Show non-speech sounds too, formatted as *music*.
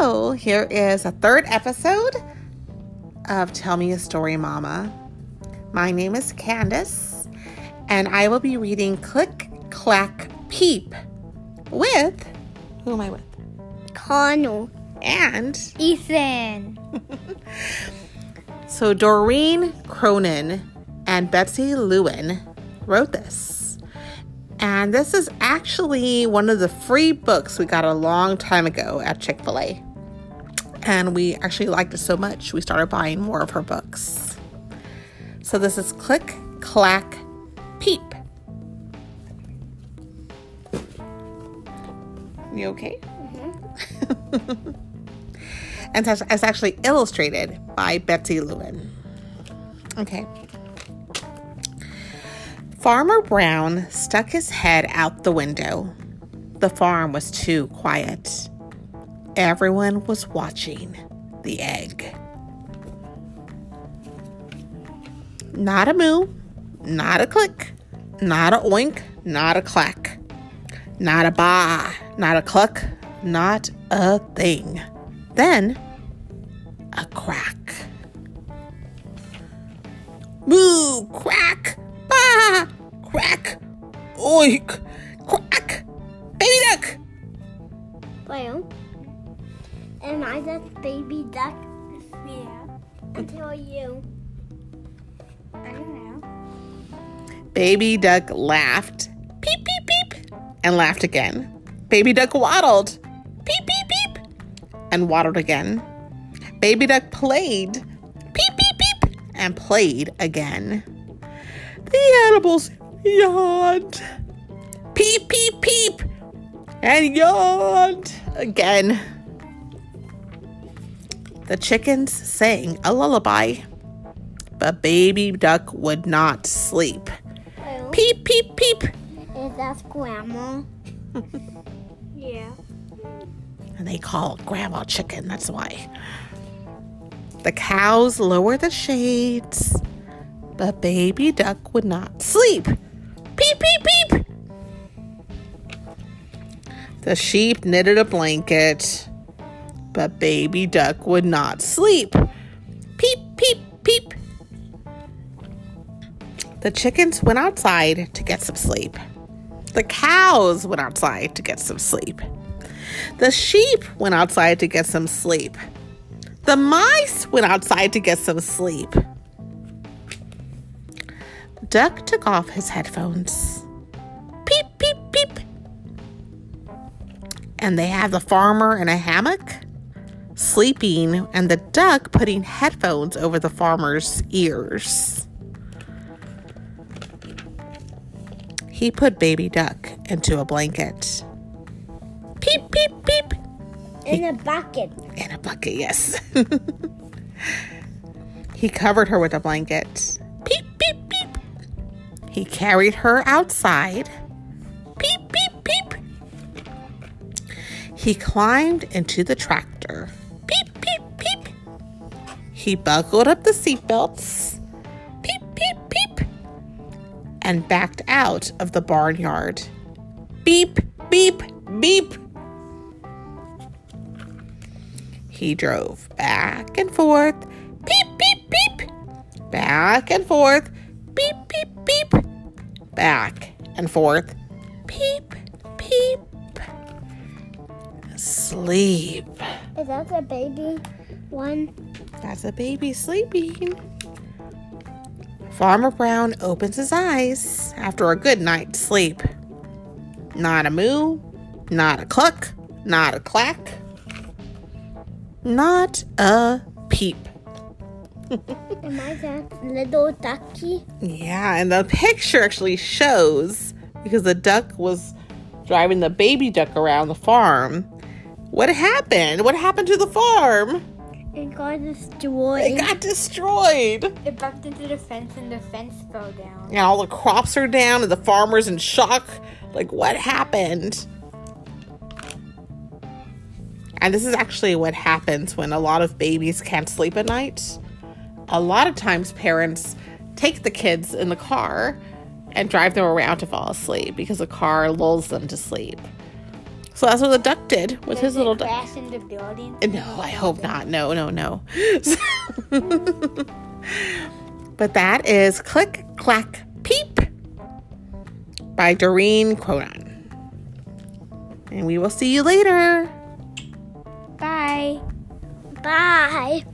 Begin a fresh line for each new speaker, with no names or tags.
So, here is a third episode of Tell Me a Story, Mama. My name is Candace, and I will be reading Click, Clack, Peep with who am I with?
Connell.
And
Ethan. *laughs*
so Doreen Cronin and Betsy Lewin wrote this. And this is actually one of the free books we got a long time ago at Chick fil A. And we actually liked it so much, we started buying more of her books. So this is Click, Clack, Peep. You okay? Mm-hmm. *laughs* and it's it's actually illustrated by Betsy Lewin. Okay. Farmer Brown stuck his head out the window. The farm was too quiet. Everyone was watching the egg. Not a moo, not a click, not a oink, not a clack, not a ba, not a cluck, not a thing. Then a crack. Moo, crack, ba, crack, oink, quack, baby duck.
Well, am I that baby duck? Yeah. Until you. I don't know.
Baby duck laughed, peep, peep, peep, and laughed again. Baby duck waddled, peep, peep, peep, and waddled again. Baby duck played, peep, peep, peep, and played again. The animals yawned, peep, peep, peep, and yawned again. The chickens sang a lullaby, but baby duck would not sleep.
Well,
Peep, peep, peep.
is that grandma? *laughs* yeah.
And they call Grandma Chicken, that's why. The cows lowered the shades, but Baby Duck would not sleep. Peep, peep, peep. The sheep knitted a blanket, but Baby Duck would not sleep. Peep, peep, peep. The chickens went outside to get some sleep. The cows went outside to get some sleep. The sheep went outside to get some sleep. The mice went outside to get some sleep. Duck took off his headphones. Peep, peep, peep. And they have the farmer in a hammock sleeping, and the duck putting headphones over the farmer's ears. He put baby duck into a blanket. Peep, peep, peep.
In a bucket.
In a bucket, yes. *laughs* he covered her with a blanket. Peep, peep, peep. He carried her outside. Peep, peep, peep. He climbed into the tractor. Peep, peep, peep. He buckled up the seatbelts. Peep, peep, peep. And backed out of the barnyard. Beep, beep, beep. He drove back and forth, beep, beep, beep, back and forth, beep, beep, beep, back and forth, beep, beep. Sleep.
Is that the baby one?
That's a baby sleeping. Farmer Brown opens his eyes after a good night's sleep. Not a moo, not a cluck, not a clack, not a peep.
Am I that little ducky?
Yeah, and the picture actually shows because the duck was driving the baby duck around the farm. What happened? What happened to the farm?
It got destroyed.
It got destroyed.
It bumped into the fence and the fence fell down.
And all the crops are down, and the farmer's in shock. Like, what happened? And this is actually what happens when a lot of babies can't sleep at night. A lot of times, parents take the kids in the car and drive them around to fall asleep because the car lulls them to sleep. So that's what the duck did with
Does
his little duck. No, I hope not. No, no, no. So *laughs* but that is Click Clack Peep by Doreen Cronin, And we will see you later. Bye. Bye.